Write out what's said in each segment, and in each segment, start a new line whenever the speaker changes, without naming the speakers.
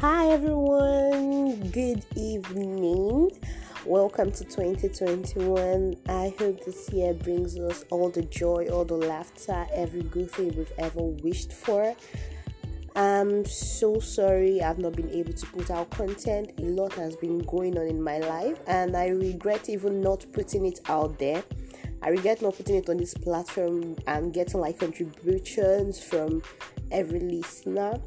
Hi everyone, good evening. Welcome to 2021. I hope this year brings us all the joy, all the laughter, every good thing we've ever wished for. I'm so sorry I've not been able to put out content. A lot has been going on in my life, and I regret even not putting it out there. I regret not putting it on this platform and getting like contributions from every listener.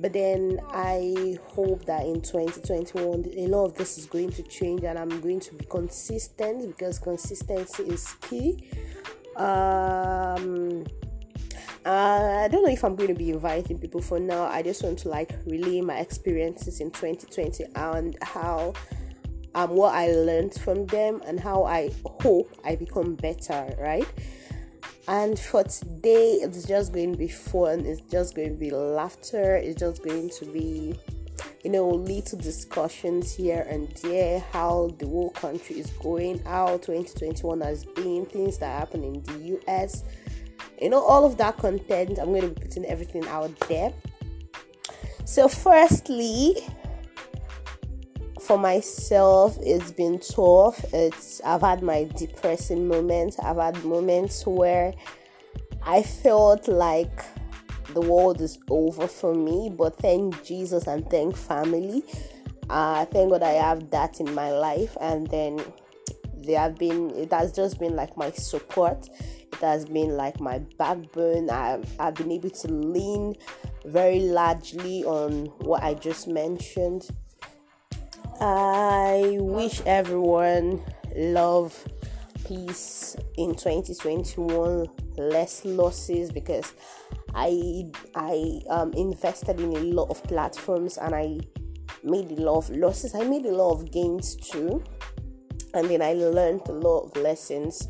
But then I hope that in 2021 a lot of this is going to change and I'm going to be consistent because consistency is key. Um, uh, I don't know if I'm going to be inviting people for now. I just want to like relay my experiences in 2020 and how um what I learned from them and how I hope I become better, right? And for today, it's just going to be fun. It's just going to be laughter. It's just going to be, you know, little discussions here and there. How the whole country is going, how 2021 has been, things that happen in the US. You know, all of that content. I'm going to be putting everything out there. So, firstly, for myself it's been tough. It's i've had my depressing moments. I've had moments where i felt like the world is over for me but thank jesus and thank family. Uh thank god i have that in my life and then they have been it has just been like my support. It has been like my backbone. I've, I've been able to lean very largely on what i just mentioned I wish everyone love, peace in 2021, less losses because I I um invested in a lot of platforms and I made a lot of losses. I made a lot of gains too, and then I learned a lot of lessons,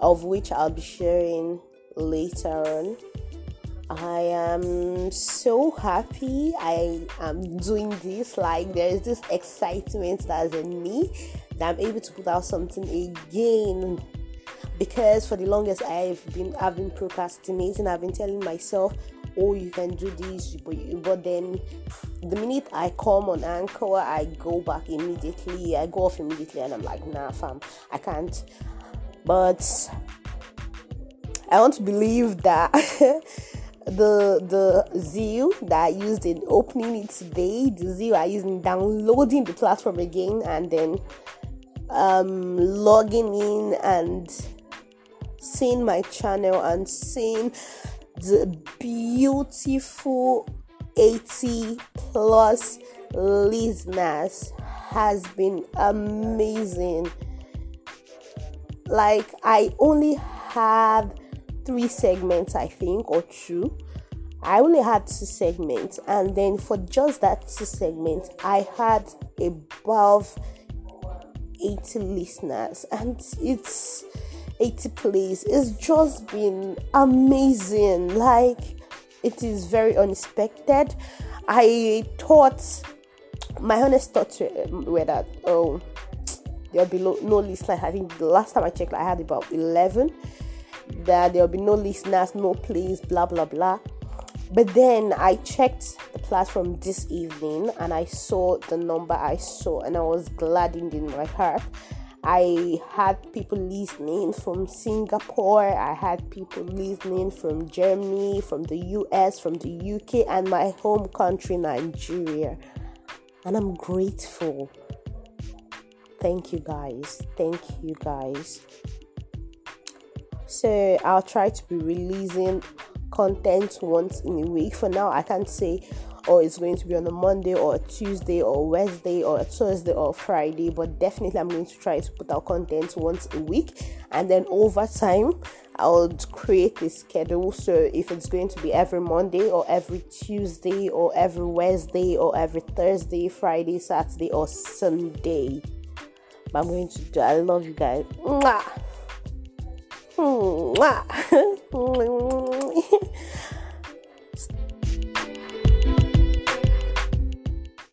of which I'll be sharing later on. I am so happy I am doing this. Like, there is this excitement that's in me that I'm able to put out something again. Because for the longest I've been I've been procrastinating. I've been telling myself, "Oh, you can do this," but but then the minute I come on Anchor, I go back immediately. I go off immediately, and I'm like, "Nah, fam, I can't." But I want to believe that the the zeal that I used in opening it today, the zeal I used in downloading the platform again, and then um, logging in and seeing my channel and seeing the beautiful 80 plus listeners has been amazing. Like I only had three segments, I think, or two. I only had two segments, and then for just that two segments, I had above 80 listeners, and it's 80 plays. It's just been amazing. Like, it is very unexpected. I thought, my honest thoughts were that, oh, there'll be no listeners. I think the last time I checked, I had about 11 that there'll be no listeners, no plays, blah blah blah. But then I checked the platform this evening and I saw the number I saw and I was gladdened in my heart. I had people listening from Singapore, I had people listening from Germany, from the US, from the UK, and my home country, Nigeria. And I'm grateful. Thank you guys. Thank you guys. So I'll try to be releasing content once in a week. For now, I can't say oh it's going to be on a Monday or a Tuesday or Wednesday or Thursday or Friday, but definitely I'm going to try to put out content once a week and then over time I'll create a schedule so if it's going to be every Monday or every Tuesday or every Wednesday or every Thursday, Friday, Saturday or Sunday. But I'm going to do I love you guys. Mwah! 嗯哇，嗯。